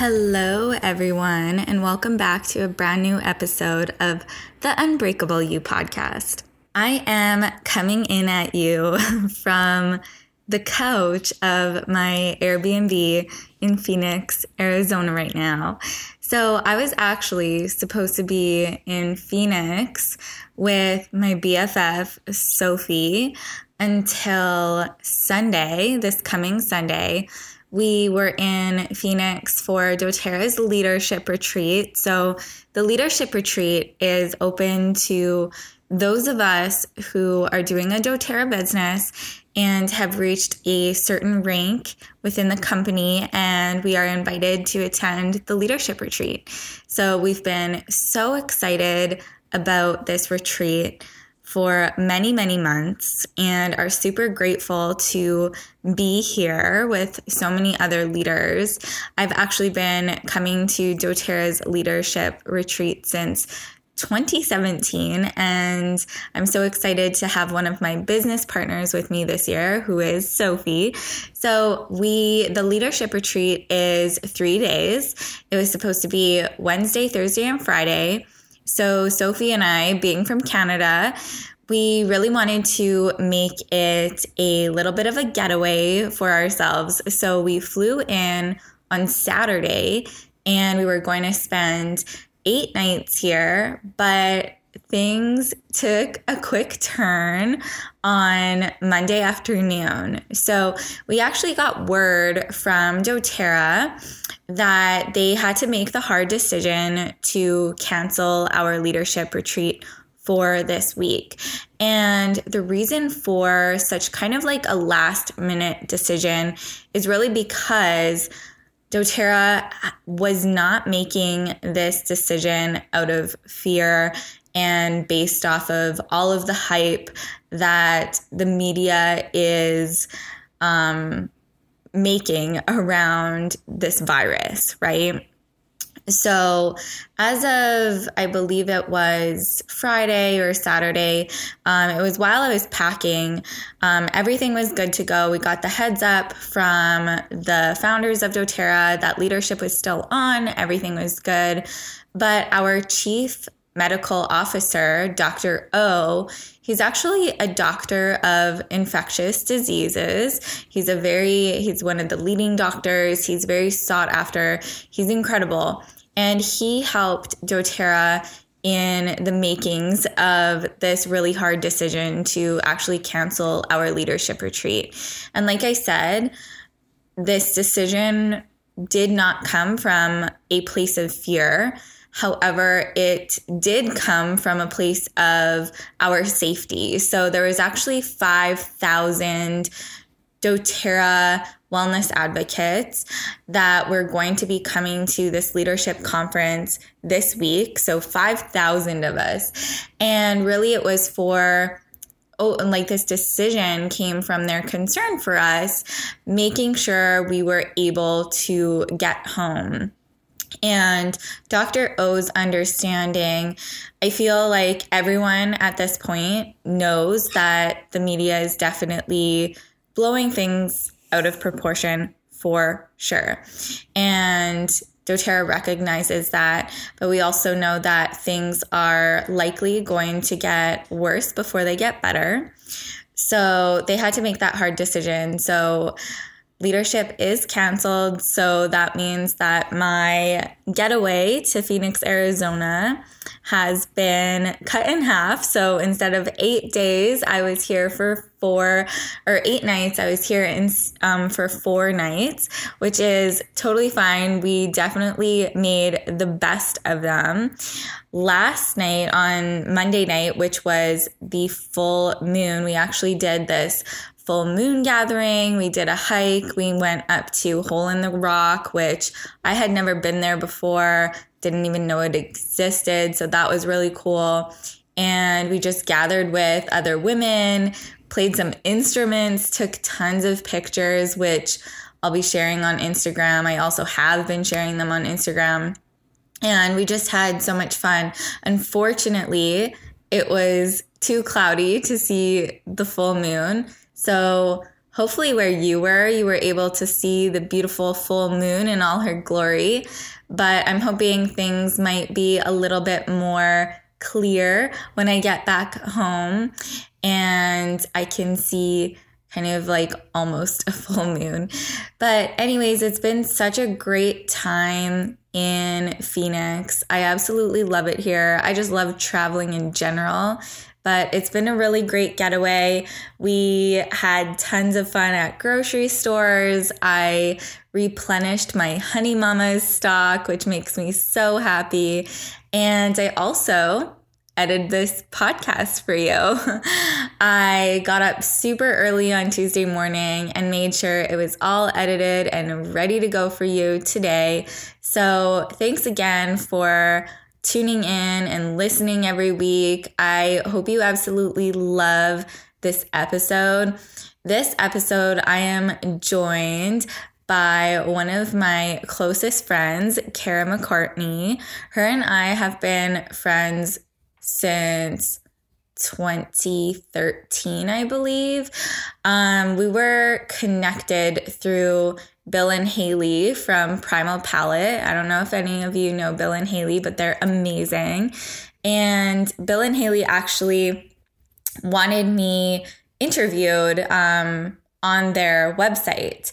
Hello, everyone, and welcome back to a brand new episode of the Unbreakable You podcast. I am coming in at you from the couch of my Airbnb in Phoenix, Arizona, right now. So, I was actually supposed to be in Phoenix with my BFF, Sophie, until Sunday, this coming Sunday we were in Phoenix for doTERRA's leadership retreat. So, the leadership retreat is open to those of us who are doing a doTERRA business and have reached a certain rank within the company, and we are invited to attend the leadership retreat. So, we've been so excited about this retreat for many, many months and are super grateful to be here with so many other leaders. I've actually been coming to doTERRA's leadership retreat since 2017 and I'm so excited to have one of my business partners with me this year who is Sophie. So we the leadership retreat is 3 days. It was supposed to be Wednesday, Thursday and Friday. So, Sophie and I, being from Canada, we really wanted to make it a little bit of a getaway for ourselves. So, we flew in on Saturday and we were going to spend eight nights here, but things took a quick turn on Monday afternoon. So we actually got word from doTERRA that they had to make the hard decision to cancel our leadership retreat for this week. And the reason for such kind of like a last minute decision is really because doTERRA was not making this decision out of fear and based off of all of the hype that the media is um, making around this virus, right? So, as of I believe it was Friday or Saturday, um, it was while I was packing, um, everything was good to go. We got the heads up from the founders of doTERRA that leadership was still on, everything was good. But our chief medical officer, Dr. O, he's actually a doctor of infectious diseases. He's a very, he's one of the leading doctors. He's very sought after. He's incredible. And he helped doTERRA in the makings of this really hard decision to actually cancel our leadership retreat. And like I said, this decision did not come from a place of fear However, it did come from a place of our safety. So there was actually 5,000 doTERRA wellness advocates that were going to be coming to this leadership conference this week. So 5,000 of us. And really, it was for oh, and like this decision came from their concern for us, making sure we were able to get home and Dr. O's understanding, I feel like everyone at this point knows that the media is definitely blowing things out of proportion for sure. And doTERRA recognizes that, but we also know that things are likely going to get worse before they get better. So they had to make that hard decision. So leadership is canceled. So that means that my getaway to Phoenix, Arizona has been cut in half. So instead of eight days, I was here for four or eight nights. I was here in, um, for four nights, which is totally fine. We definitely made the best of them. Last night on Monday night, which was the full moon, we actually did this full moon gathering. We did a hike. We went up to Hole in the Rock, which I had never been there before, didn't even know it existed. So that was really cool. And we just gathered with other women, played some instruments, took tons of pictures, which I'll be sharing on Instagram. I also have been sharing them on Instagram. And we just had so much fun. Unfortunately, it was too cloudy to see the full moon. So, hopefully, where you were, you were able to see the beautiful full moon in all her glory. But I'm hoping things might be a little bit more clear when I get back home and I can see kind of like almost a full moon. But, anyways, it's been such a great time in Phoenix. I absolutely love it here. I just love traveling in general. But it's been a really great getaway. We had tons of fun at grocery stores. I replenished my Honey Mamas stock, which makes me so happy. And I also edit this podcast for you. I got up super early on Tuesday morning and made sure it was all edited and ready to go for you today. So, thanks again for tuning in and listening every week. I hope you absolutely love this episode. This episode, I am joined by one of my closest friends, Kara McCartney. Her and I have been friends since 2013, I believe. Um, we were connected through Bill and Haley from Primal Palate. I don't know if any of you know Bill and Haley, but they're amazing. And Bill and Haley actually wanted me interviewed um, on their website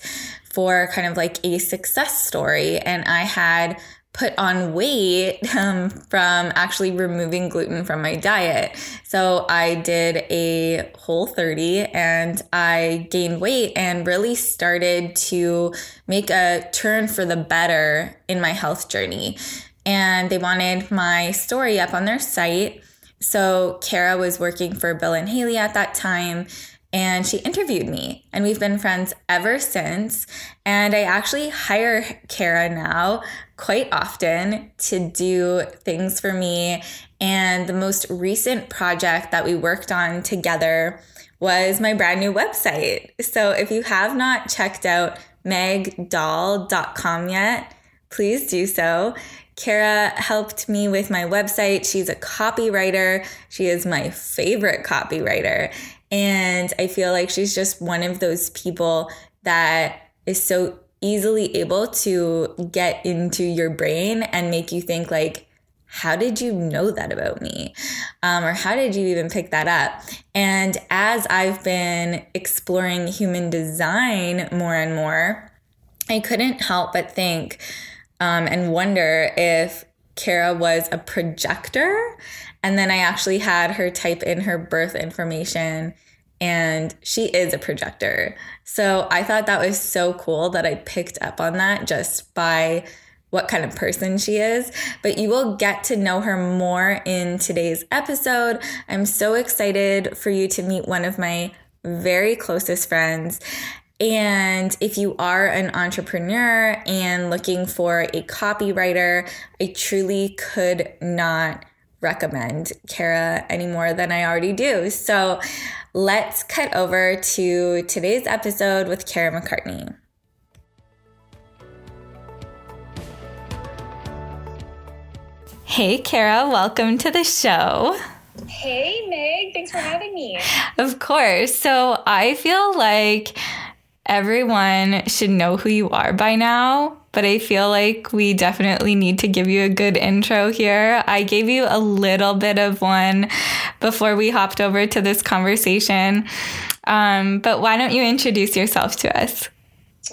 for kind of like a success story. And I had put on weight um, from actually removing gluten from my diet. So I did a whole 30 and I gained weight and really started to make a turn for the better in my health journey. And they wanted my story up on their site. So Kara was working for Bill and Haley at that time and she interviewed me and we've been friends ever since and i actually hire kara now quite often to do things for me and the most recent project that we worked on together was my brand new website so if you have not checked out megdoll.com yet please do so Kara helped me with my website. She's a copywriter. She is my favorite copywriter. And I feel like she's just one of those people that is so easily able to get into your brain and make you think like, how did you know that about me? Um, or how did you even pick that up? And as I've been exploring human design more and more, I couldn't help but think um, and wonder if Kara was a projector. And then I actually had her type in her birth information and she is a projector. So I thought that was so cool that I picked up on that just by what kind of person she is. But you will get to know her more in today's episode. I'm so excited for you to meet one of my very closest friends. And if you are an entrepreneur and looking for a copywriter, I truly could not recommend Kara any more than I already do. So let's cut over to today's episode with Kara McCartney. Hey, Kara, welcome to the show. Hey, Meg, thanks for having me. Of course. So I feel like everyone should know who you are by now, but I feel like we definitely need to give you a good intro here. I gave you a little bit of one before we hopped over to this conversation. Um, but why don't you introduce yourself to us?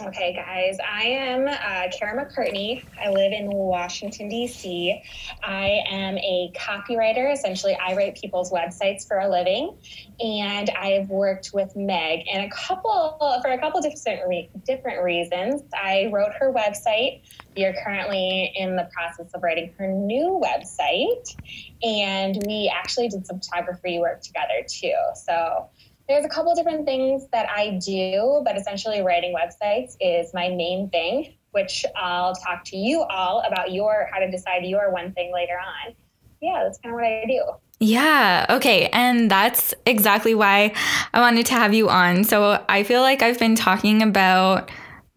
Okay, guys, I am uh, Kara McCartney. I live in Washington, D.C. I am a copywriter. Essentially, I write people's websites for a living, and I've worked with Meg and a couple for a couple different re- different reasons. I wrote her website. We are currently in the process of writing her new website, and we actually did some photography work together too. So there's a couple different things that I do, but essentially writing websites is my main thing, which I'll talk to you all about your how to decide your one thing later on. Yeah, that's kind of what I do. Yeah. Okay. And that's exactly why I wanted to have you on. So I feel like I've been talking about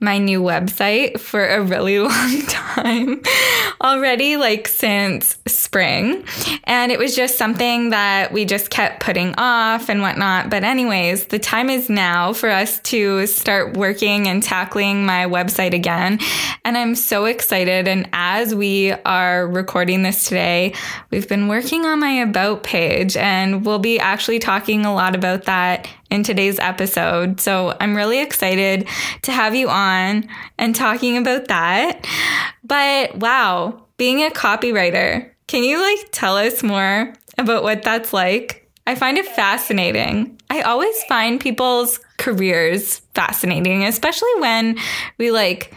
my new website for a really long time already, like since spring. And it was just something that we just kept putting off and whatnot. But, anyways, the time is now for us to start working and tackling my website again. And I'm so excited. And as we are recording this today, we've been working on my About page, and we'll be actually talking a lot about that in today's episode. So I'm really excited to have you on and talking about that. But wow, being a copywriter, can you like tell us more about what that's like? I find it fascinating. I always find people's careers fascinating, especially when we like,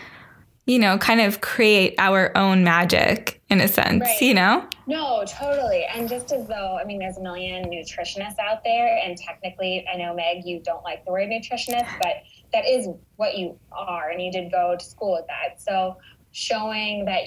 you know, kind of create our own magic in a sense, right. you know? No, totally. And just as though, I mean, there's a million nutritionists out there, and technically, I know, Meg, you don't like the word nutritionist, but that is what you are, and you did go to school with that. So, showing that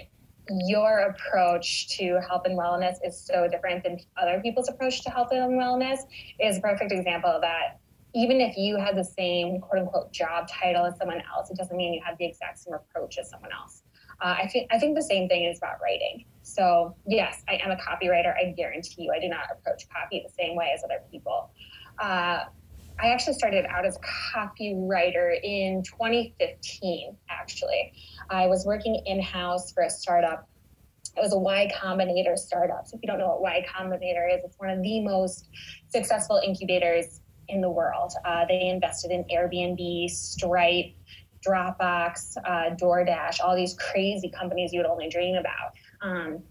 your approach to health and wellness is so different than other people's approach to health and wellness is a perfect example of that. Even if you have the same quote unquote job title as someone else, it doesn't mean you have the exact same approach as someone else. Uh, I think I think the same thing is about writing. So yes, I am a copywriter. I guarantee you, I do not approach copy the same way as other people. Uh, I actually started out as a copywriter in 2015. Actually, I was working in house for a startup. It was a Y Combinator startup. So if you don't know what Y Combinator is, it's one of the most successful incubators in the world. Uh, they invested in Airbnb, Stripe, Dropbox, uh, DoorDash, all these crazy companies you would only dream about. Um,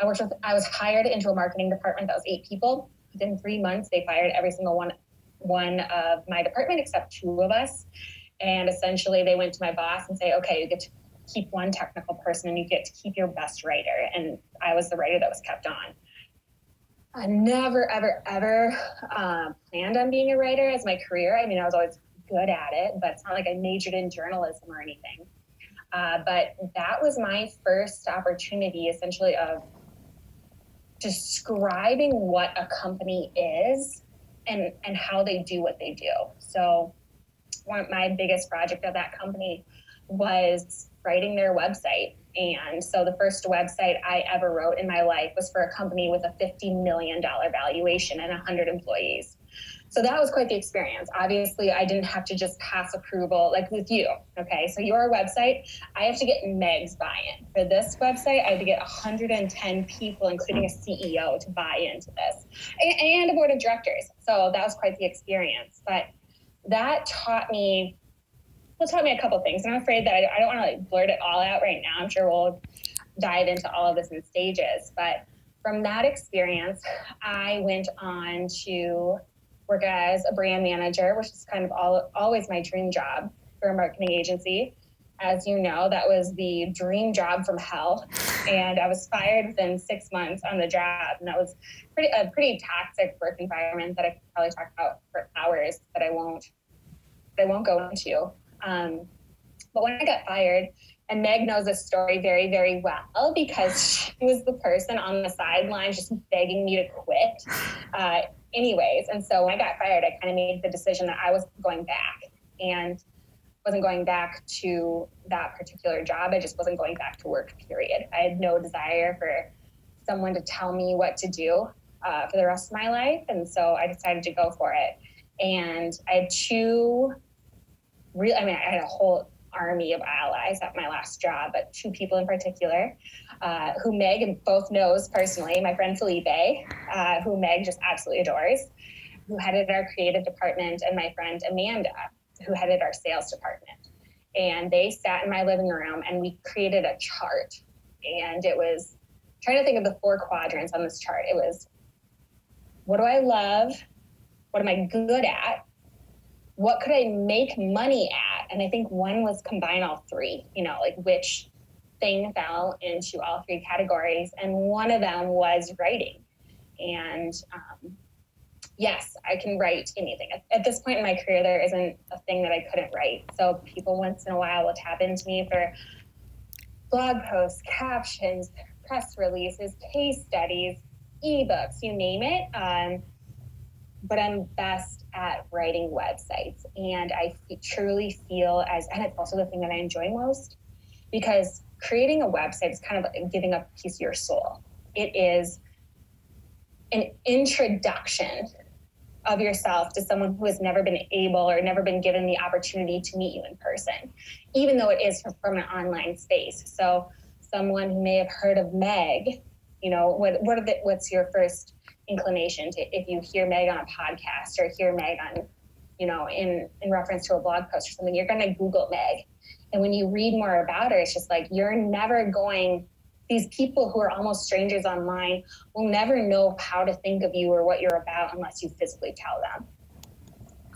I worked with, I was hired into a marketing department that was eight people. Within three months, they fired every single one, one of my department except two of us. And essentially, they went to my boss and say, okay, you get to keep one technical person and you get to keep your best writer. And I was the writer that was kept on. I never, ever, ever uh, planned on being a writer as my career. I mean, I was always good at it, but it's not like I majored in journalism or anything. Uh, but that was my first opportunity, essentially, of describing what a company is and and how they do what they do. So, one my biggest project of that company was writing their website. And so the first website I ever wrote in my life was for a company with a $50 million valuation and 100 employees. So that was quite the experience. Obviously, I didn't have to just pass approval like with you. Okay, so your website, I have to get Meg's buy in. For this website, I had to get 110 people, including a CEO, to buy into this and, and a board of directors. So that was quite the experience. But that taught me, well, taught me a couple things. And I'm afraid that I, I don't want to like blurt it all out right now. I'm sure we'll dive into all of this in stages. But from that experience, I went on to work as a brand manager, which is kind of all, always my dream job for a marketing agency. As you know, that was the dream job from hell. And I was fired within six months on the job. And that was pretty a pretty toxic work environment that I could probably talk about for hours, but I won't I won't go into. Um, but when I got fired, and Meg knows this story very, very well because she was the person on the sidelines just begging me to quit. Uh, anyways. And so when I got fired, I kind of made the decision that I was going back and wasn't going back to that particular job. I just wasn't going back to work, period. I had no desire for someone to tell me what to do uh, for the rest of my life. And so I decided to go for it. And I had two real, I mean, I had a whole army of allies at my last job, but two people in particular, uh, who Meg both knows personally, my friend Felipe, uh, who Meg just absolutely adores, who headed our creative department, and my friend Amanda, who headed our sales department. And they sat in my living room and we created a chart. And it was trying to think of the four quadrants on this chart. It was what do I love? What am I good at? What could I make money at? And I think one was combine all three, you know, like which thing fell into all three categories. And one of them was writing. And um, yes, I can write anything. At, at, this point in my career, there isn't a thing that I couldn't write. So people once in a while will tap into me for blog posts, captions, press releases, case studies, ebooks, you name it. Um, but I'm best at writing websites. And I truly feel as, and it's also the thing that I enjoy most because creating a website is kind of like giving up a piece of your soul. It is an introduction of yourself to someone who has never been able or never been given the opportunity to meet you in person, even though it is from an online space. So, someone who may have heard of Meg, you know, what what are the, what's your first inclination to if you hear Meg on a podcast or hear Meg on, you know, in in reference to a blog post or something, you're going to Google Meg, and when you read more about her, it's just like you're never going these people who are almost strangers online will never know how to think of you or what you're about unless you physically tell them.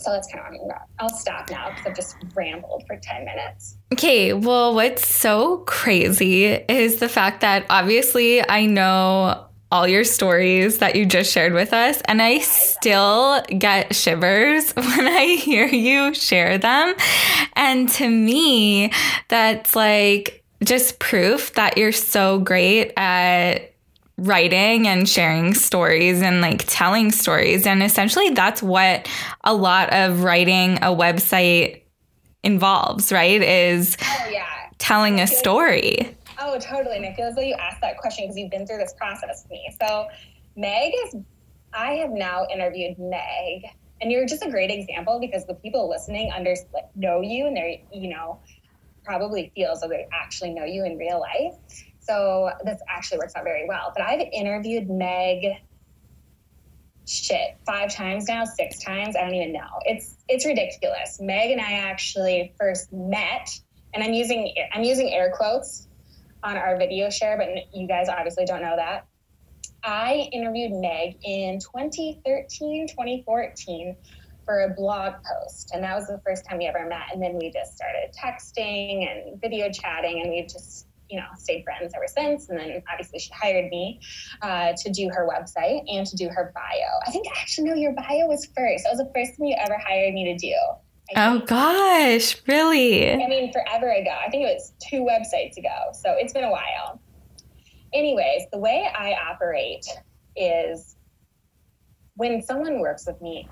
So that's kind of what I'm about. I'll stop now because I've just rambled for 10 minutes. Okay, well, what's so crazy is the fact that obviously I know all your stories that you just shared with us, and I still get shivers when I hear you share them. And to me, that's like just proof that you're so great at writing and sharing stories and like telling stories. And essentially, that's what a lot of writing a website involves, right? Is oh, yeah. telling a story. Oh, totally. And I feel as though you asked that question because you've been through this process with me. So, Meg is, I have now interviewed Meg, and you're just a great example because the people listening under know you and they're, you know, probably feel as though they actually know you in real life. So this actually works out very well. But I've interviewed Meg shit five times now, six times. I don't even know. It's it's ridiculous. Meg and I actually first met, and I'm using I'm using air quotes on our video share, but you guys obviously don't know that. I interviewed Meg in 2013, 2014 for a blog post. And that was the first time we ever met. And then we just started texting and video chatting, and we've just you know stayed friends ever since and then obviously she hired me uh, to do her website and to do her bio i think actually no your bio was first that was the first thing you ever hired me to do oh gosh really i mean forever ago i think it was two websites ago so it's been a while anyways the way i operate is when someone works with me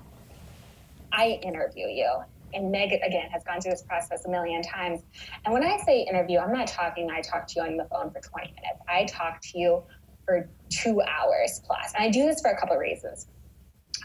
I interview you. And Meg, again, has gone through this process a million times. And when I say interview, I'm not talking, I talk to you on the phone for 20 minutes. I talk to you for two hours plus. And I do this for a couple of reasons.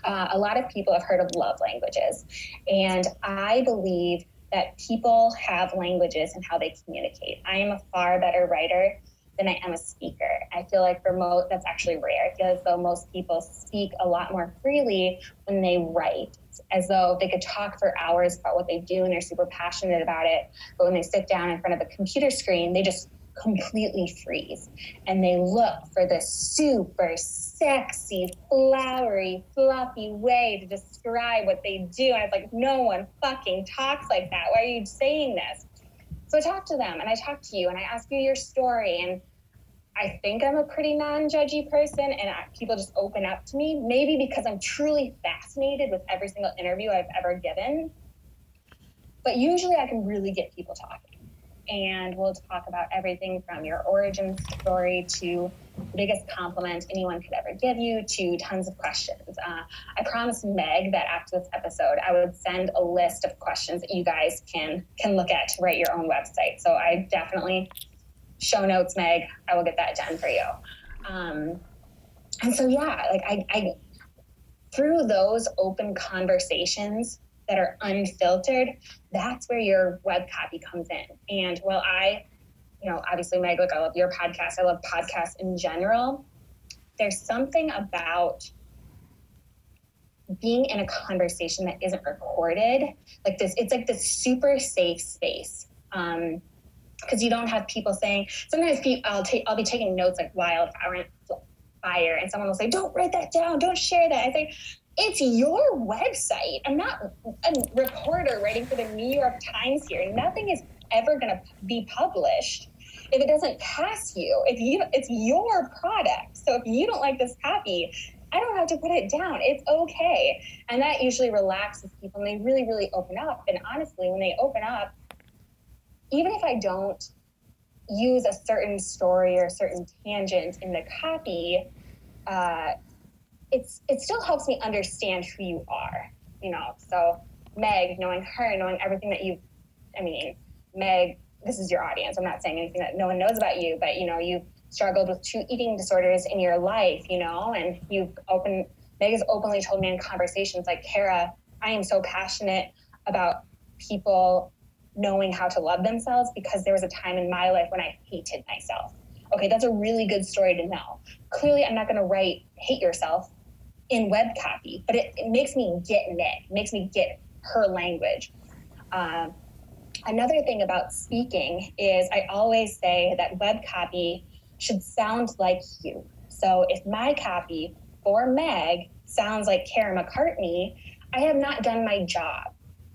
Uh, a lot of people have heard of love languages. And I believe that people have languages and how they communicate. I am a far better writer than I am a speaker. I feel like for most, that's actually rare. I feel as though most people speak a lot more freely when they write as though they could talk for hours about what they do and they're super passionate about it. But when they sit down in front of a computer screen, they just completely freeze and they look for this super sexy, flowery, fluffy way to describe what they do. And it's like, no one fucking talks like that. Why are you saying this? So I talk to them and I talk to you and I ask you your story and I think I'm a pretty non judgy person and I, people just open up to me, maybe because I'm truly fascinated with every single interview I've ever given. But usually I can really get people talking. And we'll talk about everything from your origin story to the biggest compliment anyone could ever give you to tons of questions. Uh, I promised Meg that after this episode, I would send a list of questions that you guys can can look at to write your own website. So I definitely show notes, Meg. I will get that done for you. Um, and so, yeah, like I, I, through those open conversations that are unfiltered, that's where your web copy comes in. And while I, you know, obviously, Meg, like I love your podcast. I love podcasts in general. There's something about being in a conversation that isn't recorded, like this, it's like this super safe space. Um, because you don't have people saying sometimes people, I'll take I'll be taking notes like wildfire fire and someone will say don't write that down don't share that I say it's your website I'm not a reporter writing for the New York Times here nothing is ever going to be published if it doesn't pass you if you it's your product so if you don't like this copy I don't have to put it down. It's okay. And that usually relaxes people and they really, really open up. And honestly, when they open up, even if I don't use a certain story or a certain tangent in the copy, uh, it's it still helps me understand who you are, you know. So Meg, knowing her, knowing everything that you, I mean, Meg, this is your audience. I'm not saying anything that no one knows about you, but you know, you've struggled with two eating disorders in your life, you know, and you've opened. Meg has openly told me in conversations like, Kara, I am so passionate about people knowing how to love themselves because there was a time in my life when I hated myself. Okay, that's a really good story to know. Clearly, I'm not going to write hate yourself in web copy, but it, it, makes me get Nick, makes me get her language. Um, another thing about speaking is I always say that web copy should sound like you. So if my copy for Meg sounds like Kara McCartney, I have not done my job.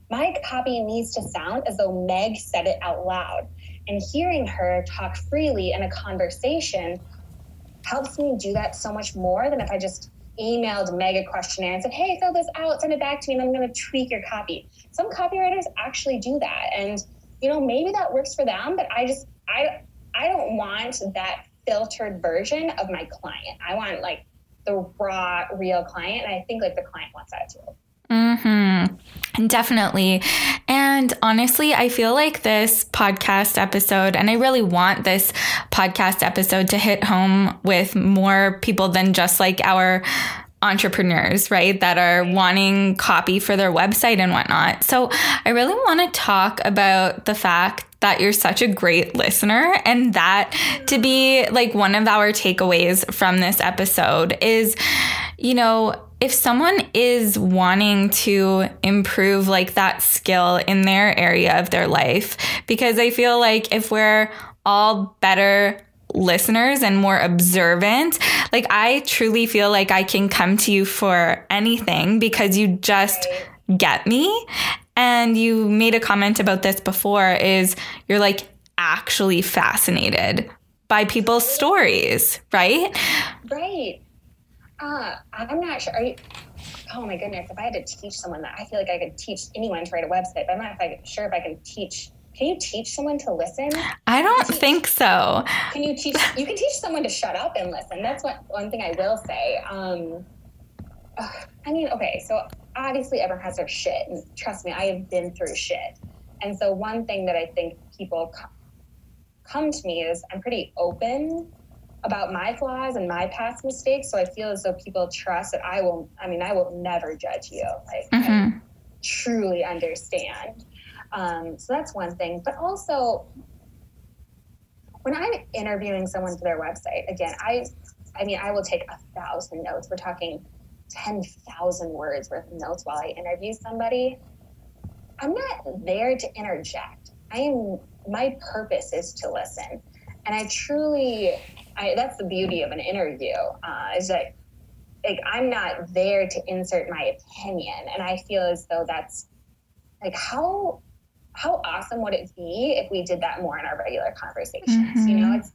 My copy needs to sound as though Meg said it out loud. And hearing her talk freely in a conversation helps me do that so much more than if I just emailed Meg a questionnaire and said, hey, fill this out, send it back to me, and I'm going to tweak your copy. Some copywriters actually do that. And, you know, maybe that works for them, but I just, I, I don't want that filtered version of my client. I want like the raw, real client. And I think like the client wants that too. Mm-hmm. And definitely. And honestly, I feel like this podcast episode, and I really want this podcast episode to hit home with more people than just like our entrepreneurs, right? That are wanting copy for their website and whatnot. So I really want to talk about the fact that you're such a great listener and that to be like one of our takeaways from this episode is, you know, if someone is wanting to improve like that skill in their area of their life, because I feel like if we're all better listeners and more observant, like I truly feel like I can come to you for anything because you just get me. And you made a comment about this before is you're like actually fascinated by people's stories, right? Right. Uh, I'm not sure. You? Oh my goodness! If I had to teach someone that, I feel like I could teach anyone to write a website. But I'm not sure if I can teach. Can you teach someone to listen? I don't think so. Can you teach? You can teach someone to shut up and listen. That's what one thing I will say. Um, I mean, okay, so obviously everyone has their shit, and trust me, I have been through shit. And so one thing that I think people come to me is I'm pretty open about my flaws and my past mistakes. So I feel as though people trust that I will, I mean, I will never judge you. Like, mm-hmm. I truly understand. Um, so that's one thing. But also, when I'm interviewing someone for their website, again, I, I mean, I will take a thousand notes. We're talking 10,000 words worth of notes while I interview somebody. I'm not there to interject. I am, my purpose is to listen. And I truly I, that's the beauty of an interview uh, is that like I'm not there to insert my opinion, and I feel as though that's like how how awesome would it be if we did that more in our regular conversations? Mm-hmm. You know, it's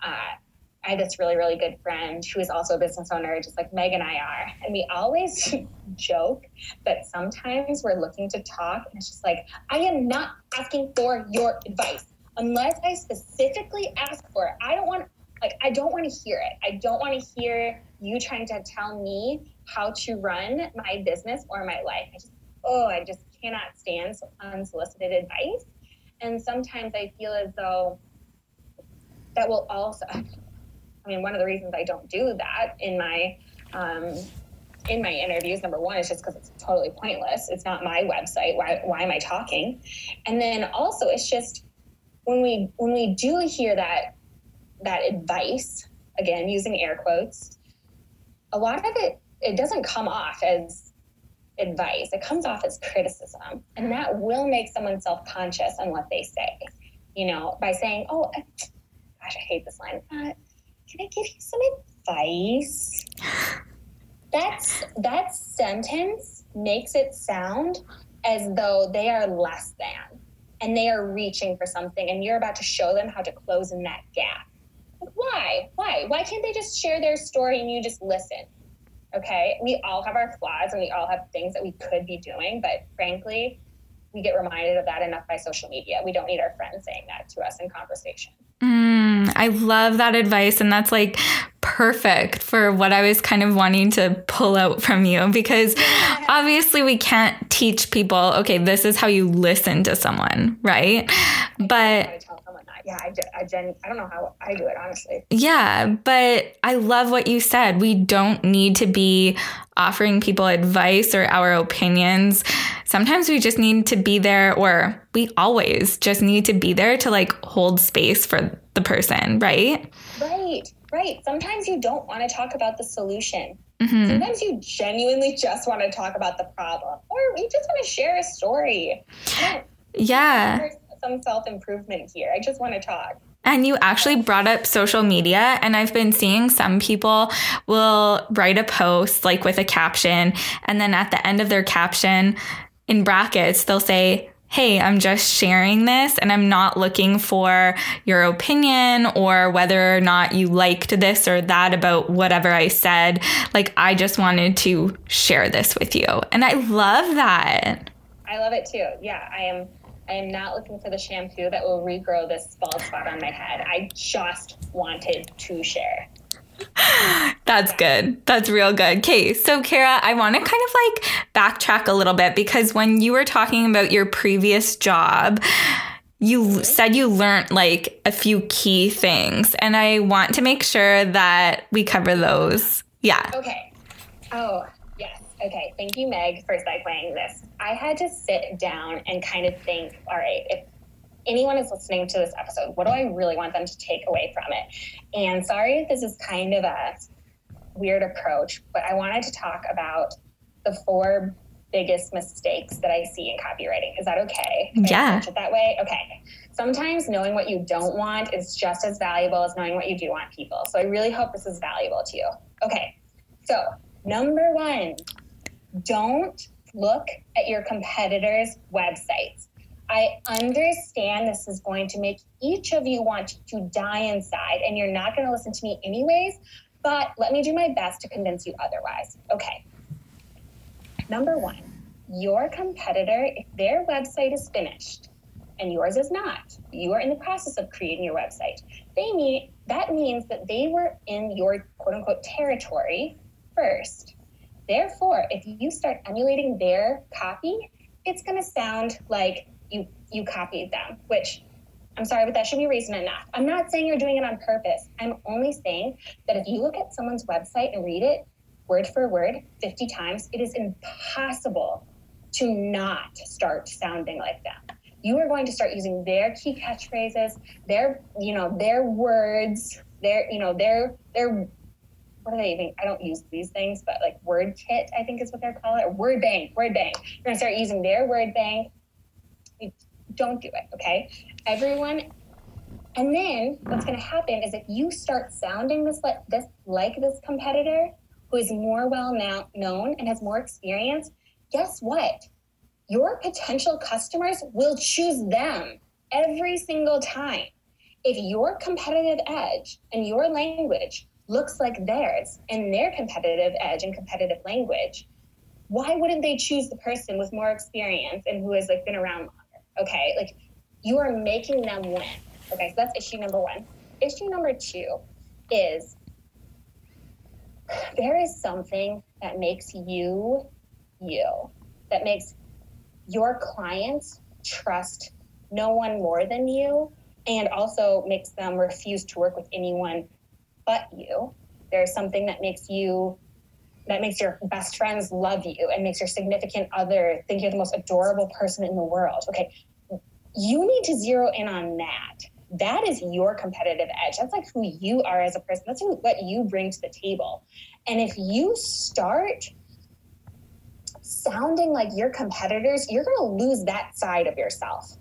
uh, I have this really really good friend who is also a business owner, just like Meg and I are, and we always joke that sometimes we're looking to talk, and it's just like I am not asking for your advice unless I specifically ask for it. I don't want like I don't want to hear it. I don't want to hear you trying to tell me how to run my business or my life. I just oh, I just cannot stand unsolicited advice. And sometimes I feel as though that will also I mean, one of the reasons I don't do that in my um, in my interviews, number one, is just because it's totally pointless. It's not my website. Why, why am I talking? And then also, it's just when we when we do hear that that advice, again, using air quotes, a lot of it, it doesn't come off as advice. It comes off as criticism. And that will make someone self conscious on what they say. You know, by saying, oh, gosh, I hate this line. Uh, can I give you some advice? That's that sentence makes it sound as though they are less than and they are reaching for something and you're about to show them how to close in that gap why? Why? Why can't they just share their story and you just listen? Okay. We all have our flaws and we all have things that we could be doing, but frankly, we get reminded of that enough by social media. We don't need our friends saying that to us in conversation. Mm, I love that advice. And that's like perfect for what I was kind of wanting to pull out from you because obviously we can't teach people, okay, this is how you listen to someone, right? But yeah, I, I, gen, I don't know how I do it, honestly. Yeah, but I love what you said. We don't need to be offering people advice or our opinions. Sometimes we just need to be there, or we always just need to be there to like hold space for the person, right? Right, right. Sometimes you don't want to talk about the solution. Mm-hmm. Sometimes you genuinely just want to talk about the problem, or you just want to share a story. Yeah some self improvement here. I just want to talk. And you actually brought up social media, and I've been seeing some people will write a post like with a caption, and then at the end of their caption, in brackets, they'll say, Hey, I'm just sharing this and I'm not looking for your opinion or whether or not you liked this or that about whatever I said. Like, I just wanted to share this with you. And I love that. I love it too. Yeah, I am I am not looking for the shampoo that will regrow this bald spot on my head. I just wanted to share. That's good. That's real good. Okay, so Kara, I want to kind of like backtrack a little bit because when you were talking about your previous job, you mm-hmm. said you learned like a few key things, and I want to make sure that we cover those. Yeah. Okay. Oh, Okay, thank you, Meg, for segueing this. I had to sit down and kind of think, all right, if anyone is listening to this episode, what do I really want them to take away from it? And sorry if this is kind of a weird approach, but I wanted to talk about the four biggest mistakes that I see in copywriting. Is that okay? yeah. it that way? Okay. Sometimes knowing what you don't want is just as valuable as knowing what you do want people. So I really hope this is valuable to you. Okay. So, number one, don't look at your competitors' websites. I understand this is going to make each of you want to die inside, and you're not going to listen to me anyways, but let me do my best to convince you otherwise. Okay. Number one, your competitor, if their website is finished and yours is not, you are in the process of creating your website. They mean that means that they were in your quote unquote territory first. Therefore, if you start emulating their copy, it's going to sound like you you copied them, which I'm sorry, but that should be reason enough. I'm not saying you're doing it on purpose. I'm only saying that if you look at someone's website and read it word for word 50 times, it is impossible to not start sounding like them. You are going to start using their key catchphrases, their, you know, their words, their, you know, their their what are they even? I don't use these things, but like word kit, I think is what they're calling it. Word bank, word bank. You're gonna start using their word bank. Don't do it, okay? Everyone. And then what's gonna happen is if you start sounding this like this like this competitor who is more well now known and has more experience, guess what? Your potential customers will choose them every single time. If your competitive edge and your language looks like theirs and their competitive edge and competitive language, why wouldn't they choose the person with more experience and who has like been around longer? Okay, like you are making them win. Okay, so that's issue number one. Issue number two is there is something that makes you you, that makes your clients trust no one more than you, and also makes them refuse to work with anyone but you. There's something that makes you that makes your best friends love you and makes your significant other think you're the most adorable person in the world. Okay. You need to zero in on that. That is your competitive edge. That's like who you are as a person. That's what you bring to the table. And if you start sounding like your competitors, you're going to lose that side of yourself.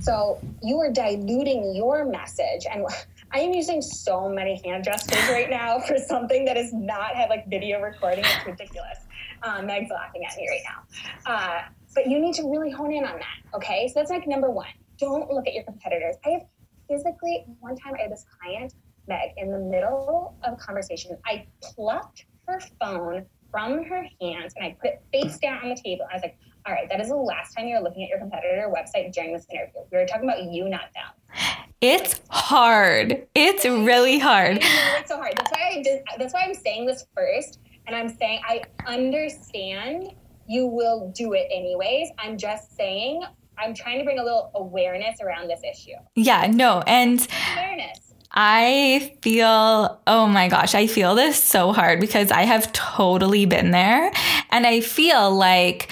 So you are diluting your message. And I am using so many hand gestures right now for something that is not have like video recording. It's ridiculous. Um, Meg's laughing at me right now. Uh, but you need to really hone in on that. Okay. So that's like number one. Don't look at your competitors. I have physically, one time I had this client, Meg, in the middle of a conversation, I plucked her phone from her hands and I put it face down on the table. I was like, all right, that is the last time you're looking at your competitor website during this interview. We were talking about you, not them. It's hard. It's really hard. It's so hard. That's why I did. That's why I'm saying this first, and I'm saying I understand you will do it anyways. I'm just saying I'm trying to bring a little awareness around this issue. Yeah, no, and Awareness. I feel, oh my gosh, I feel this so hard because I have totally been there. And I feel like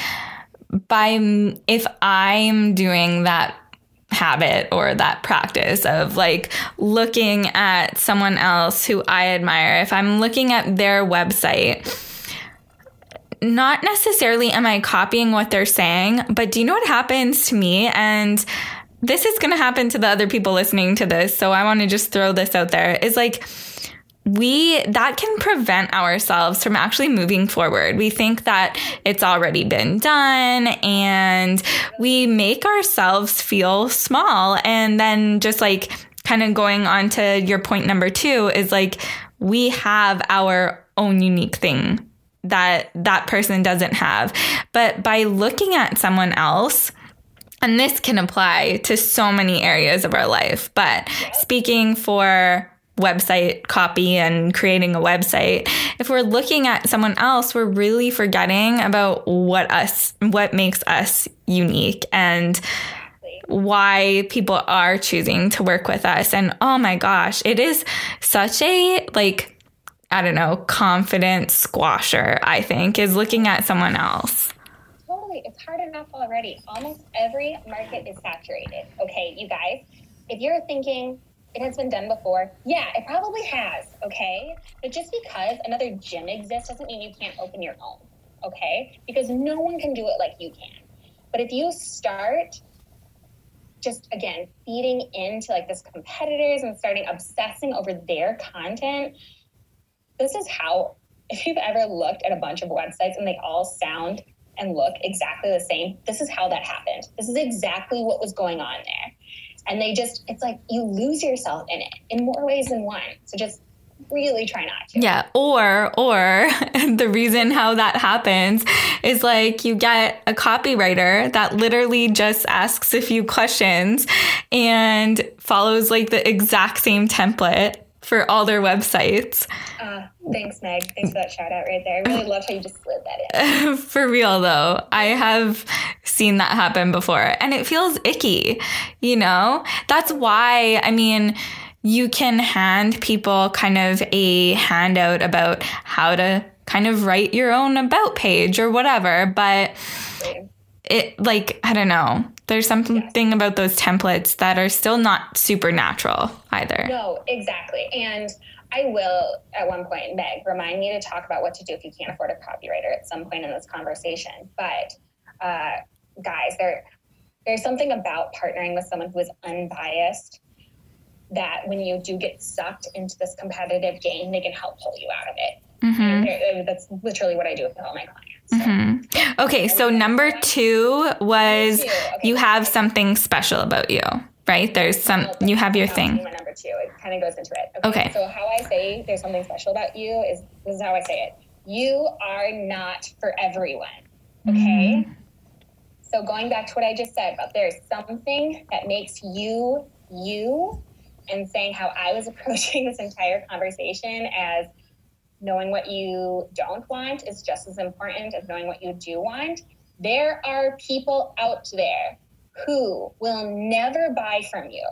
by, if I'm doing that habit or that practice of like looking at someone else who I admire, if I'm looking at their website, not necessarily am I copying what they're saying, but do you know what happens to me? And this is going to happen to the other people listening to this. So I want to just throw this out there is like, we that can prevent ourselves from actually moving forward. We think that it's already been done and we make ourselves feel small and then just like kind of going on to your point number 2 is like we have our own unique thing that that person doesn't have. But by looking at someone else and this can apply to so many areas of our life, but speaking for website copy and creating a website. If we're looking at someone else we're really forgetting about what us what makes us unique and why people are choosing to work with us. And oh my gosh it is such a like i don't know confident squasher i think is looking at someone else. Totally. It's hard enough already. Almost every market is saturated. Okay you guys if you're thinking it has been done before. Yeah, it probably has, okay? But just because another gym exists doesn't mean you can't open your own, okay? Because no one can do it like you can. But if you start just again feeding into like this competitors and starting obsessing over their content, this is how if you've ever looked at a bunch of websites and they all sound and look exactly the same, this is how that happened. This is exactly what was going on there and they just it's like you lose yourself in it in more ways than one. So just really try not to. Yeah. Or or the reason how that happens is like you get a copywriter that literally just asks a few questions and follows like the exact same template for all their websites. Uh, thanks, Meg. Thanks for that shout out right there. I really love how you just slid that in. for real, though, I have seen that happen before and it feels icky, you know? That's why, I mean, you can hand people kind of a handout about how to kind of write your own about page or whatever, but it, like, I don't know there's something about those templates that are still not super natural either. No, exactly. And I will at one point, Meg, remind me to talk about what to do if you can't afford a copywriter at some point in this conversation. But uh, guys, there there's something about partnering with someone who is unbiased that when you do get sucked into this competitive game, they can help pull you out of it. Mm-hmm. That's literally what I do with all my clients. Mm-hmm. Okay, so number two was you have something special about you, right? There's some, you have your thing. Number two, it kind of goes into it. Okay, okay. So how I say there's something special about you is this is how I say it. You are not for everyone. Okay. Mm-hmm. So going back to what I just said about there's something that makes you you, and saying how I was approaching this entire conversation as knowing what you don't want is just as important as knowing what you do want. There are people out there who will never buy from you,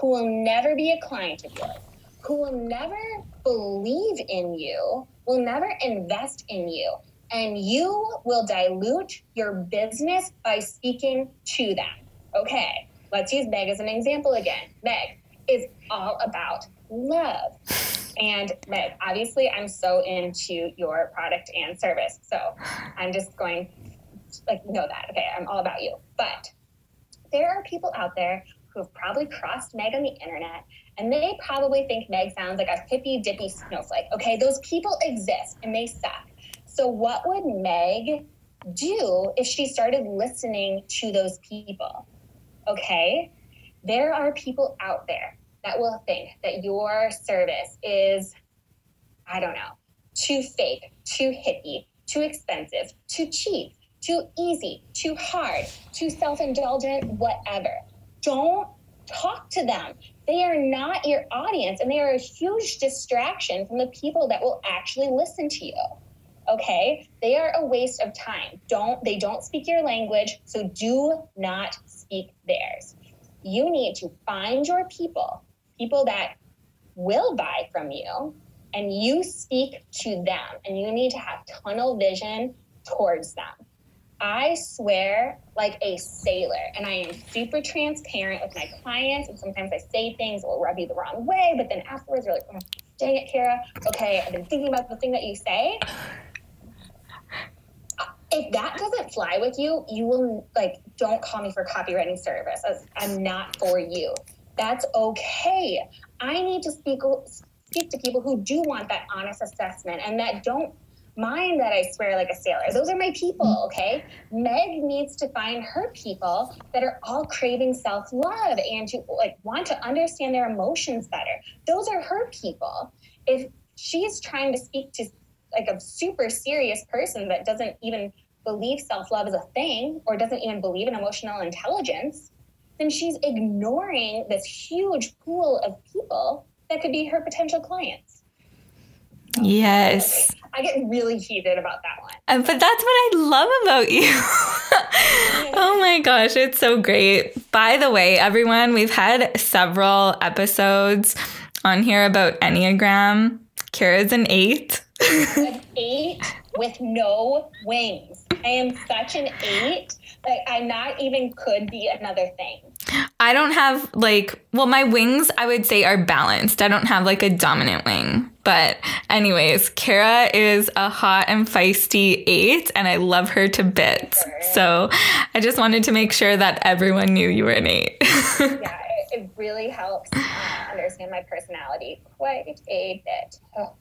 who will never be a client of yours, who will never believe in you, will never invest in you. And you will dilute your business by speaking to them. Okay, let's use Meg as an example again. Meg is all about love. And Meg, obviously, I'm so into your product and service. So I'm just going, like, know that. Okay, I'm all about you. But there are people out there who have probably crossed Meg on the internet and they probably think Meg sounds like a hippy dippy snowflake. Okay, those people exist and they suck. So, what would Meg do if she started listening to those people? Okay, there are people out there that will think that your service is, I don't know, too fake, too hippie, too expensive, too cheap, too easy, too hard, too self indulgent, whatever. Don't talk to them. They are not your audience and they are a huge distraction from the people that will actually listen to you. Okay? They are a waste of time. Don't they don't speak your language, so do not speak theirs. You need to find your people, people that will buy from you, and you speak to them and you need to have tunnel vision towards them. I swear like a sailor, and I am super transparent with my clients. And sometimes I say things will rub you the wrong way, but then afterwards you're like, oh, dang it, Kara. Okay, I've been thinking about the thing that you say. If that doesn't fly with you, you will like don't call me for copywriting service. I'm not for you. That's okay. I need to speak speak to people who do want that honest assessment and that don't mind that I swear like a sailor. Those are my people, mm-hmm. okay? Meg needs to find her people that are all craving self-love and to like want to understand their emotions better. Those are her people. If she's trying to speak to like a super serious person that doesn't even believe self-love is a thing or doesn't even believe in emotional intelligence, then she's ignoring this huge pool of people that could be her potential clients. Yes. I get really heated about that one. Uh, but that's what I love about you. oh my gosh, it's so great. By the way, everyone, we've had several episodes on here about Enneagram. Kara's an eight. an eight with no wings. I am such an eight. Like I'm not even could be another thing. I don't have like, well, my wings I would say are balanced. I don't have like a dominant wing. But, anyways, Kara is a hot and feisty eight, and I love her to bits. So, I just wanted to make sure that everyone knew you were an eight. yeah, it, really helps uh, understand my personality quite a bit. Oh,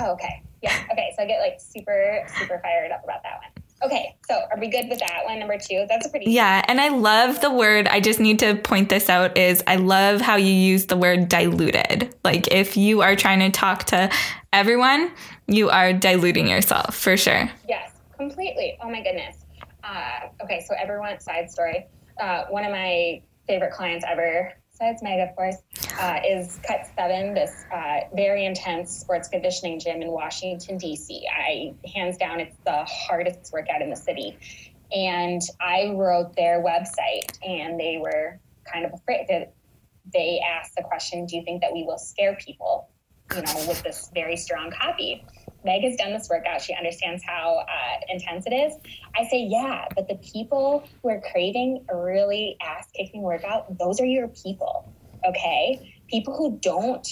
okay. Yeah. Okay. So, I get like super, super fired up about that one. Okay, so are we good with that one? Number two. That's a pretty. Yeah, and I love the word. I just need to point this out. Is I love how you use the word diluted. Like if you are trying to talk to everyone, you are diluting yourself for sure. Yes, completely. Oh my goodness. Uh, okay, so everyone. Side story. Uh, one of my favorite clients ever besides Meg, of course, uh, is Cut Seven, this uh, very intense sports conditioning gym in Washington, D.C. I, hands down, it's the hardest workout in the city. And I wrote their website, and they were kind of afraid that they asked the question Do you think that we will scare people, you know, with this very strong copy? Meg has done this workout. She understands how uh, intense it is. I say, yeah, but the people who are craving a really ass kicking workout, those are your people. Okay. People who don't,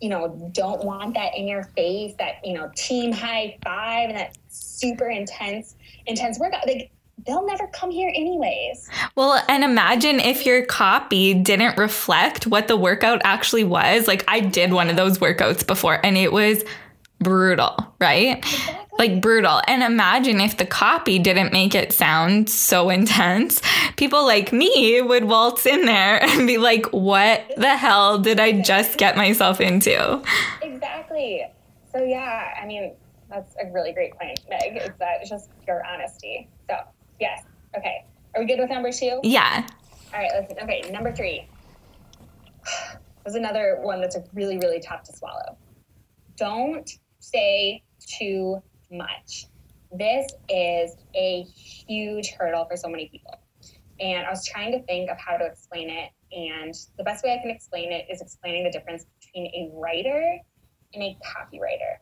you know, don't want that in your face, that, you know, team high five and that super intense, intense workout. Like, they'll never come here anyways. Well, and imagine if your copy didn't reflect what the workout actually was. Like I did one of those workouts before and it was brutal, right? Exactly. Like brutal. And imagine if the copy didn't make it sound so intense. People like me would waltz in there and be like, what the hell did I just get myself into? Exactly. So, yeah, I mean, that's a really great point, Meg. Is that just pure honesty. So, yes. Okay. Are we good with number two? Yeah. All right. Let's, okay. Number three. There's another one that's really, really tough to swallow. Don't say too much. This is a huge hurdle for so many people. And I was trying to think of how to explain it. And the best way I can explain it is explaining the difference between a writer and a copywriter.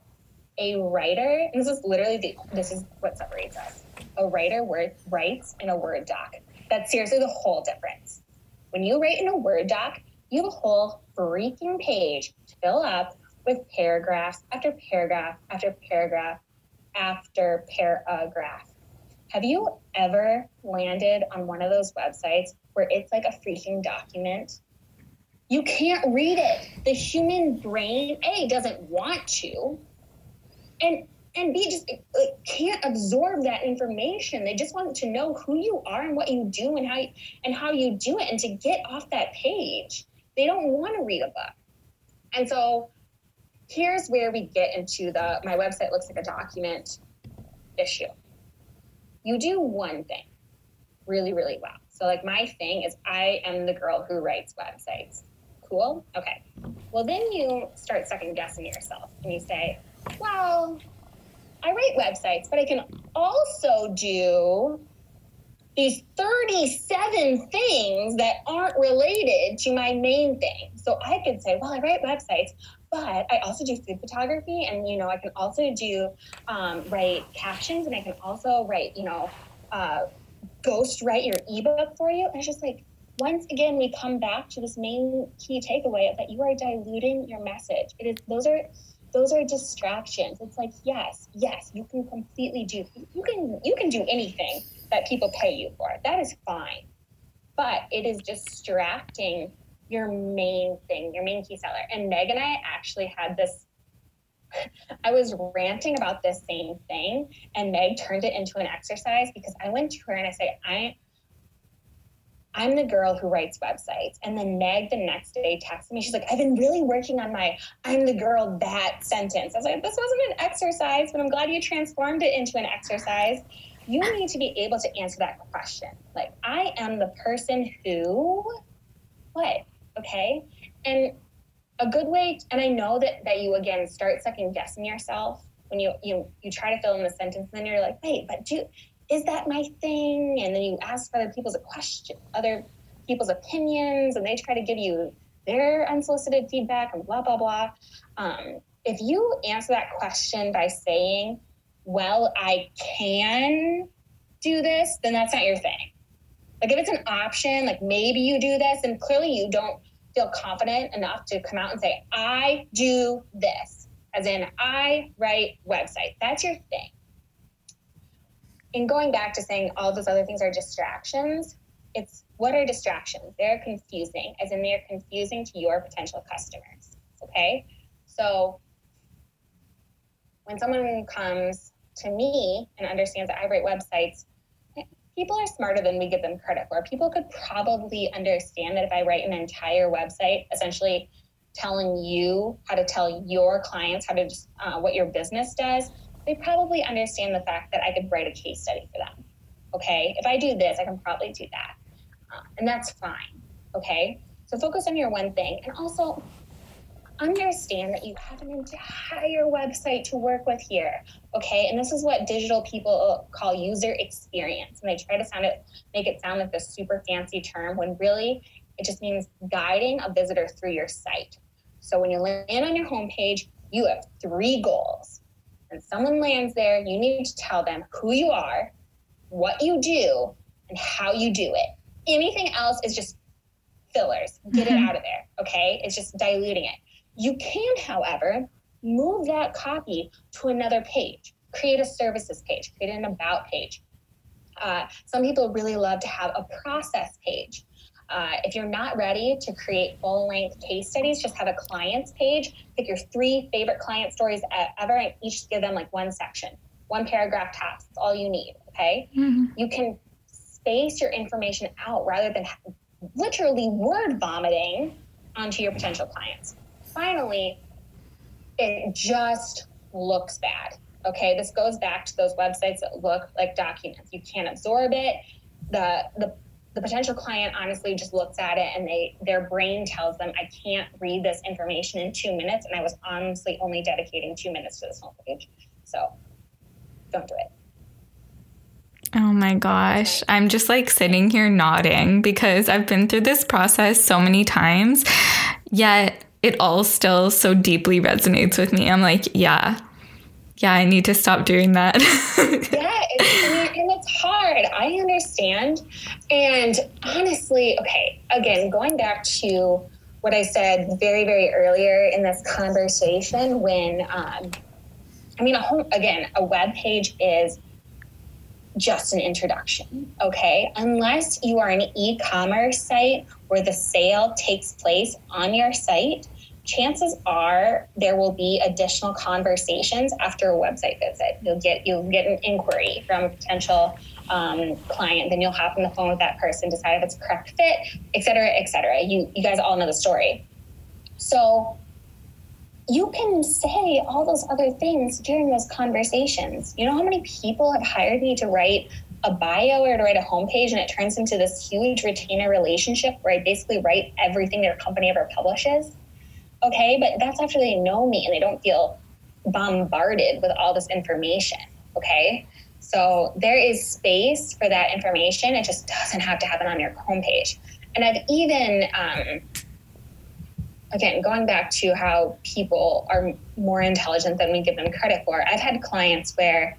A writer, and this is literally the, this is what separates us. A writer word, writes in a Word doc. That's seriously the whole difference. When you write in a Word doc, you have a whole freaking page to fill up with paragraphs after paragraph after paragraph after paragraph. Have you ever landed on one of those websites where it's like a freaking document? You can't read it. The human brain, A, doesn't want to, and and B, just like, can't absorb that information. They just want to know who you are and what you do and how you, and how you do it, and to get off that page. They don't want to read a book. And so here's where we get into the my website looks like a document issue. You do one thing really, really well. So, like, my thing is I am the girl who writes websites. Cool? Okay. Well, then you start second guessing yourself and you say, well, I write websites, but I can also do these 37 things that aren't related to my main thing. So I could say, well, I write websites, but I also do food photography, and you know, I can also do um, write captions, and I can also write, you know, uh, ghost write your ebook for you. And it's just like, once again, we come back to this main key takeaway that you are diluting your message. It is those are those are distractions. It's like, yes, yes, you can completely do you can you can do anything that people pay you for. That is fine. But it is distracting your main thing, your main key seller. And Meg and I actually had this. I was ranting about this same thing, and Meg turned it into an exercise because I went to her and I say, I I'm the girl who writes websites. And then Meg the next day texted me. She's like, I've been really working on my I'm the girl that sentence. I was like, this wasn't an exercise, but I'm glad you transformed it into an exercise. You need to be able to answer that question. Like, I am the person who, what? Okay. And a good way, and I know that that you again start second guessing yourself when you you you try to fill in the sentence, and then you're like, wait, but do is that my thing? And then you ask other people's question, other people's opinions, and they try to give you their unsolicited feedback and blah blah blah. Um, if you answer that question by saying, "Well, I can do this," then that's not your thing. Like if it's an option, like maybe you do this, and clearly you don't feel confident enough to come out and say, I do this, as in I write websites. That's your thing. And going back to saying all those other things are distractions, it's what are distractions? They're confusing, as in they're confusing to your potential customers. Okay. So when someone comes to me and understands that I write websites, people are smarter than we give them credit for. People could probably understand that if I write an entire website, essentially telling you how to tell your clients how to uh, what your business does, they probably understand the fact that I could write a case study for them. Okay, if I do this, I can probably do that, uh, and that's fine. Okay, so focus on your one thing, and also understand that you have an entire website to work with here. Okay. And this is what digital people call user experience. And they try to sound it, make it sound like this super fancy term when really it just means guiding a visitor through your site. So when you land on your homepage, you have three goals. And someone lands there, you need to tell them who you are, what you do, and how you do it. Anything else is just fillers. Get mm-hmm. it out of there. Okay. It's just diluting it. You can, however, move that copy to another page, create a services page, create an about page. Uh, some people really love to have a process page. Uh, if you're not ready to create full length case studies, just have a clients page. Pick your three favorite client stories ever and each give them like one section, one paragraph tops. That's all you need. Okay. Mm-hmm. You can space your information out rather than literally word vomiting onto your potential clients finally, it just looks bad. Okay, this goes back to those websites that look like documents. You can't absorb it. The the the potential client honestly just looks at it and they their brain tells them I can't read this information in two minutes, and I was honestly only dedicating two minutes to this homepage. So don't do it. Oh my gosh. I'm just like sitting here nodding because I've been through this process so many times. Yet it all still so deeply resonates with me. I'm like, yeah, yeah, I need to stop doing that. yeah, and it's hard. I understand. And honestly, okay, again, going back to what I said very, very earlier in this conversation, when um, I mean, a home, again, a web page is just an introduction, okay? Unless you are an e commerce site where the sale takes place on your site, chances are there will be additional conversations after a website visit. You'll get you'll get an inquiry from a potential um, client, then you'll hop on the phone with that person, decide if it's a correct fit, et cetera, et cetera. You you guys all know the story. So you can say all those other things during those conversations. You know how many people have hired me to write a bio or to write a homepage and it turns into this huge retainer relationship where I basically write everything their company ever publishes? Okay, but that's after they know me and they don't feel bombarded with all this information. Okay, so there is space for that information. It just doesn't have to happen on your homepage. And I've even, um, again, going back to how people are more intelligent than we give them credit for, I've had clients where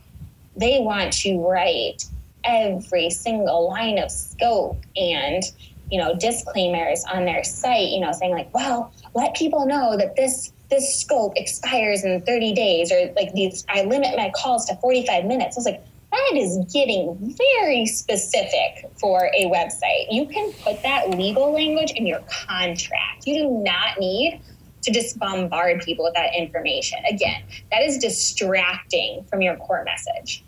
they want to write every single line of scope and you know disclaimers on their site you know saying like well let people know that this this scope expires in 30 days or like these i limit my calls to 45 minutes i was like that is getting very specific for a website. You can put that legal language in your contract. You do not need to just bombard people with that information. Again, that is distracting from your core message.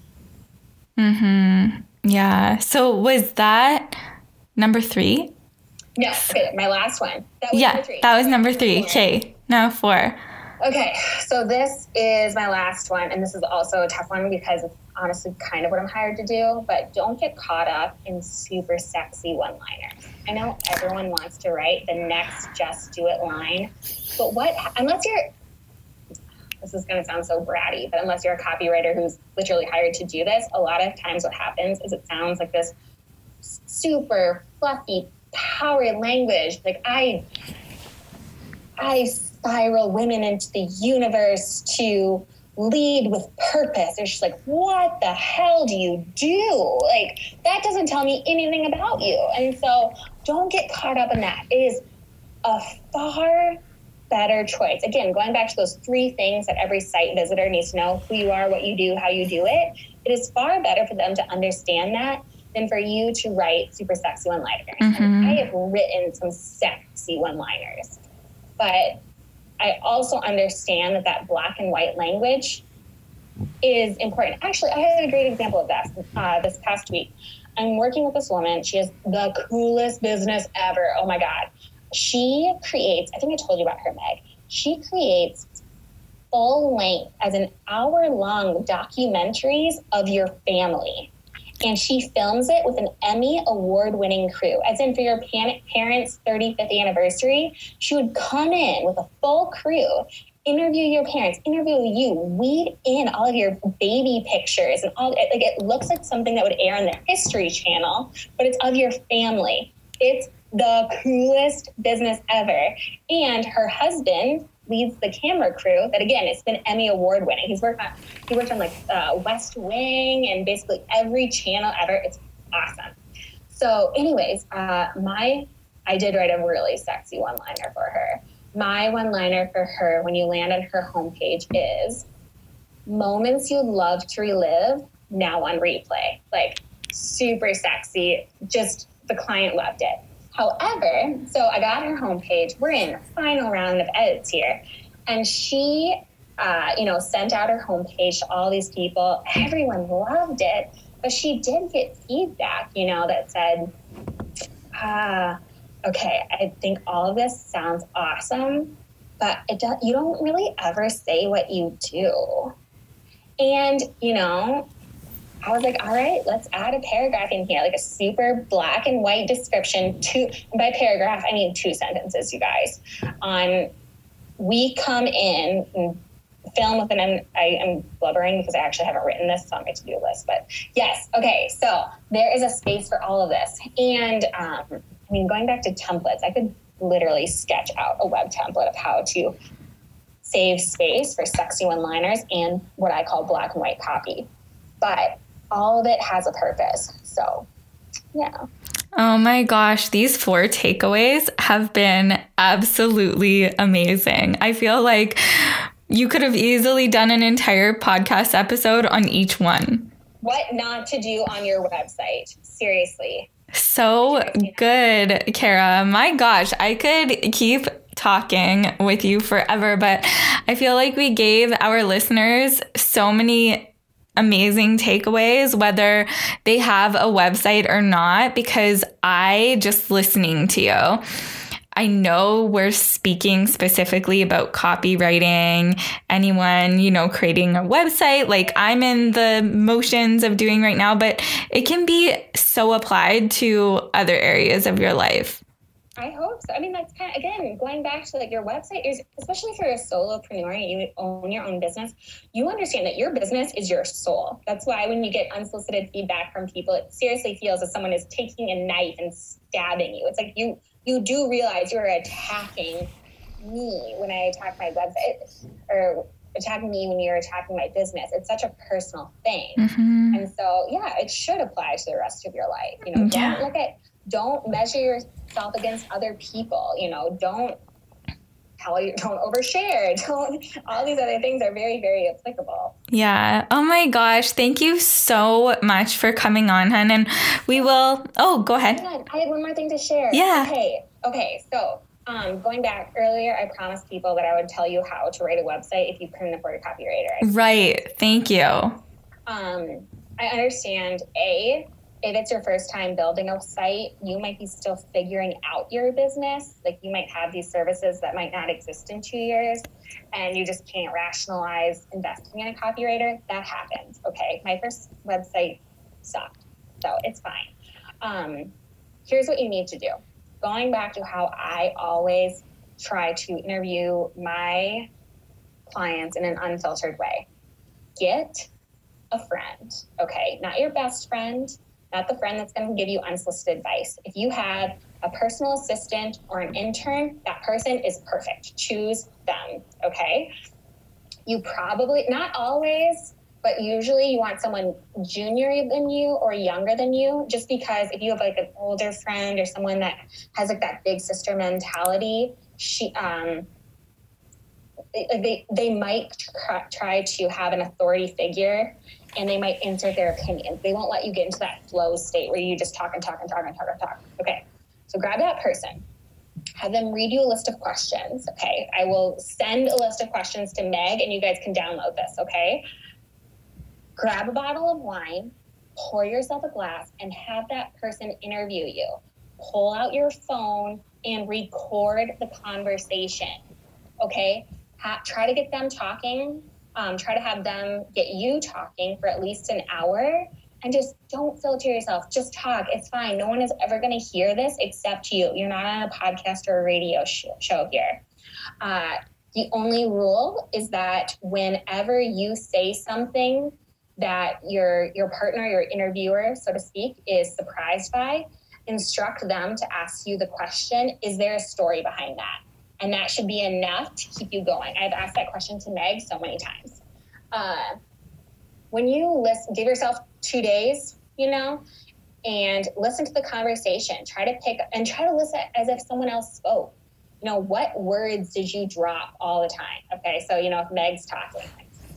mm-hmm Yeah. So was that number 3? Yes, okay, my last one. That yeah, that was number 3. Okay. Now 4. Okay, so this is my last one, and this is also a tough one because it's honestly kind of what I'm hired to do, but don't get caught up in super sexy one liners. I know everyone wants to write the next just do it line, but what, unless you're, this is going to sound so bratty, but unless you're a copywriter who's literally hired to do this, a lot of times what happens is it sounds like this super fluffy power language. Like I, I spiral women into the universe to lead with purpose. It's just like, what the hell do you do? Like, that doesn't tell me anything about you. And so don't get caught up in that. It is a far better choice. Again, going back to those three things that every site visitor needs to know who you are, what you do, how you do it. It is far better for them to understand that than for you to write super sexy one liners. Mm-hmm. I have written some sexy one liners, but I also understand that that black and white language is important. Actually, I had a great example of this uh, this past week. I'm working with this woman. She has the coolest business ever. Oh my God. She creates, I think I told you about her, Meg. She creates full length, as an hour long documentaries of your family and she films it with an Emmy award winning crew. As in, for your parents' 35th anniversary, she would come in with a full crew, interview your parents, interview you, weed in all of your baby pictures and all. Like it looks like something that would air on the History Channel, but it's of your family. It's the coolest business ever. And her husband leads the camera crew that again it's been emmy award winning. He's worked on he worked on like uh, west wing and basically every channel ever. It's awesome. So anyways uh, my i did write a really sexy one liner for her. My one liner for her when you land on her homepage is moments you'd love to relive now on replay. Like super sexy. Just the client loved it However, so I got her homepage. We're in the final round of edits here. And she, uh, you know, sent out her homepage to all these people. Everyone loved it. But she did get feedback, you know, that said, ah, okay, I think all of this sounds awesome, but it do- you don't really ever say what you do. And, you know, I was like, all right, let's add a paragraph in here, like a super black and white description. Two by paragraph, I mean two sentences, you guys. On we come in and film with an I am blubbering because I actually haven't written this so on my to-do list. But yes, okay, so there is a space for all of this. And um, I mean, going back to templates, I could literally sketch out a web template of how to save space for sexy one-liners and what I call black and white copy. But all of it has a purpose. So, yeah. Oh my gosh, these four takeaways have been absolutely amazing. I feel like you could have easily done an entire podcast episode on each one. What not to do on your website. Seriously. So good, Kara. My gosh, I could keep talking with you forever, but I feel like we gave our listeners so many amazing takeaways, whether they have a website or not, because I just listening to you. I know we're speaking specifically about copywriting, anyone, you know, creating a website like I'm in the motions of doing right now, but it can be so applied to other areas of your life. I hope so. I mean, that's kind of, again, going back to like your website is, especially if you're a solopreneur and you own your own business, you understand that your business is your soul. That's why when you get unsolicited feedback from people, it seriously feels as someone is taking a knife and stabbing you. It's like you, you do realize you're attacking me when I attack my website or attacking me when you're attacking my business. It's such a personal thing. Mm-hmm. And so, yeah, it should apply to the rest of your life. You know, yeah. don't look at, don't measure yourself against other people. You know, don't tell you, don't overshare. Don't, all these other things are very, very applicable. Yeah. Oh my gosh. Thank you so much for coming on, hun. And we will, oh, go ahead. I had one more thing to share. Yeah. Okay. Okay. So, um, going back earlier, I promised people that I would tell you how to write a website if you couldn't afford a copywriter. Right. Thank you. Um, I understand A, if it's your first time building a site, you might be still figuring out your business. Like you might have these services that might not exist in two years and you just can't rationalize investing in a copywriter. That happens. Okay. My first website sucked. So it's fine. Um, here's what you need to do. Going back to how I always try to interview my clients in an unfiltered way. Get a friend, okay? Not your best friend, not the friend that's going to give you unsolicited advice. If you have a personal assistant or an intern, that person is perfect. Choose them, okay? You probably, not always, but usually you want someone junior than you or younger than you, just because if you have like an older friend or someone that has like that big sister mentality, she, um, they, they might try to have an authority figure and they might insert their opinions. They won't let you get into that flow state where you just talk and talk and talk and talk and talk. Okay. So grab that person, have them read you a list of questions. Okay. I will send a list of questions to Meg and you guys can download this. Okay. Grab a bottle of wine, pour yourself a glass, and have that person interview you. Pull out your phone and record the conversation. Okay. Ha- try to get them talking um, try to have them get you talking for at least an hour and just don't filter yourself. Just talk. It's fine. No one is ever going to hear this except you. You're not on a podcast or a radio sh- show here. Uh, the only rule is that whenever you say something that your your partner, your interviewer, so to speak, is surprised by, instruct them to ask you the question: Is there a story behind that? And that should be enough to keep you going. I've asked that question to Meg so many times. Uh, when you listen, give yourself two days, you know, and listen to the conversation. Try to pick and try to listen as if someone else spoke. You know, what words did you drop all the time? Okay, so you know, if Meg's talking,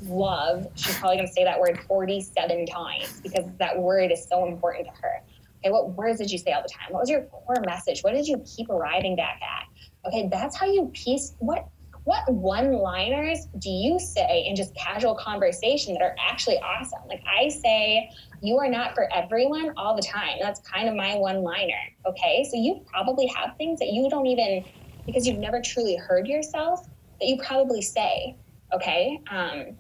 love, she's probably going to say that word 47 times because that word is so important to her. Okay, what words did you say all the time? What was your core message? What did you keep arriving back at? Okay, that's how you piece what what one liners do you say in just casual conversation that are actually awesome? Like I say, you are not for everyone all the time. That's kind of my one liner. Okay. So you probably have things that you don't even, because you've never truly heard yourself, that you probably say. Okay. Um,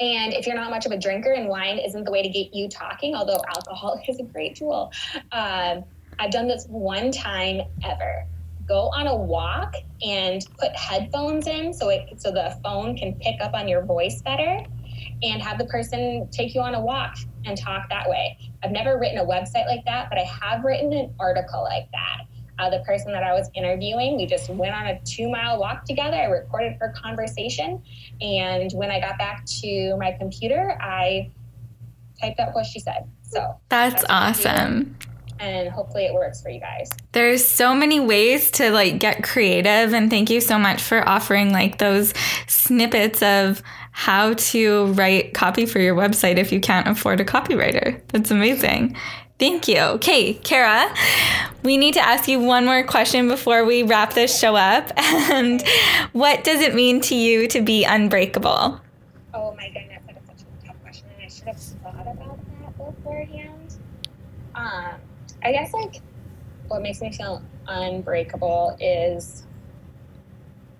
and if you're not much of a drinker and wine isn't the way to get you talking, although alcohol is a great tool, uh, I've done this one time ever go on a walk and put headphones in so it so the phone can pick up on your voice better and have the person take you on a walk and talk that way. I've never written a website like that, but I have written an article like that. Uh, the person that I was interviewing, we just went on a two mile walk together. I recorded her conversation. And when I got back to my computer, I typed out what she said. So that's, that's awesome and hopefully it works for you guys. There's so many ways to like get creative and thank you so much for offering like those snippets of how to write copy for your website if you can't afford a copywriter. That's amazing. Thank you. Okay, Kara, we need to ask you one more question before we wrap this show up. And what does it mean to you to be unbreakable? Oh my goodness, that is such a tough question, and I should have thought about that beforehand. Um, I guess like what makes me feel unbreakable is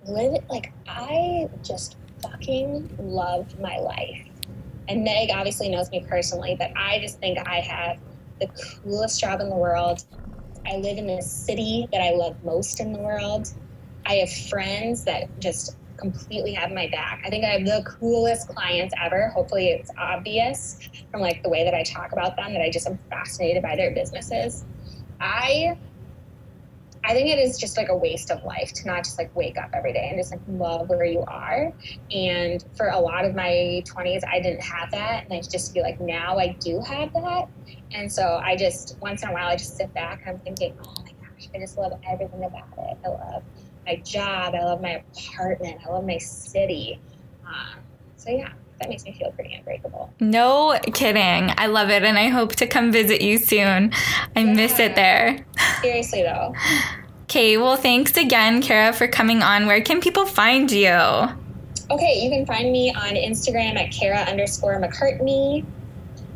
live like I just fucking love my life. And Meg obviously knows me personally, but I just think I have the coolest job in the world. I live in the city that I love most in the world. I have friends that just completely have my back. I think I have the coolest clients ever. Hopefully it's obvious from like the way that I talk about them that I just am fascinated by their businesses. I I think it is just like a waste of life to not just like wake up every day and just like love where you are. And for a lot of my 20s, I didn't have that. And I just feel like now I do have that. And so I just, once in a while, I just sit back and I'm thinking, oh my gosh, I just love everything about it. I love my job. I love my apartment. I love my city. Um, so yeah that makes me feel pretty unbreakable. No kidding. I love it and I hope to come visit you soon. I yeah. miss it there. Seriously though. Okay, well thanks again, Kara, for coming on. Where can people find you? Okay, you can find me on Instagram at Kara underscore McCartney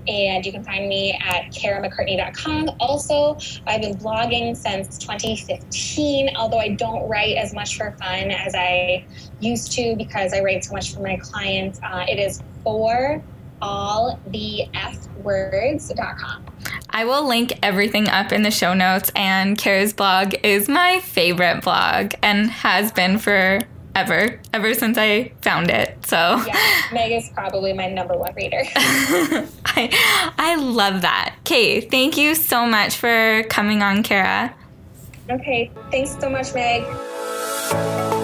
and you can find me at karamccartney.com. Also, I've been blogging since 2015, although I don't write as much for fun as I used to because I write so much for my clients. Uh, it is for all the F words.com. I will link everything up in the show notes, and Kara's blog is my favorite blog and has been for ever, ever since I found it. So yeah, Meg is probably my number one reader. I I love that. Okay, thank you so much for coming on, Kara. Okay, thanks so much, Meg.